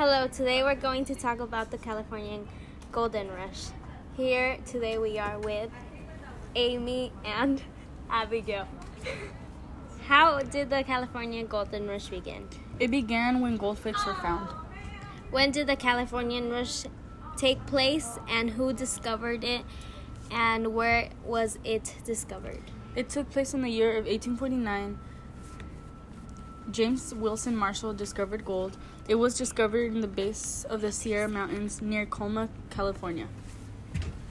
Hello, today we're going to talk about the Californian Golden Rush. Here today we are with Amy and Abigail. How did the Californian Golden Rush begin? It began when goldfish were found. When did the Californian Rush take place and who discovered it and where was it discovered? It took place in the year of 1849. James Wilson Marshall discovered gold. It was discovered in the base of the Sierra Mountains near Coloma, California.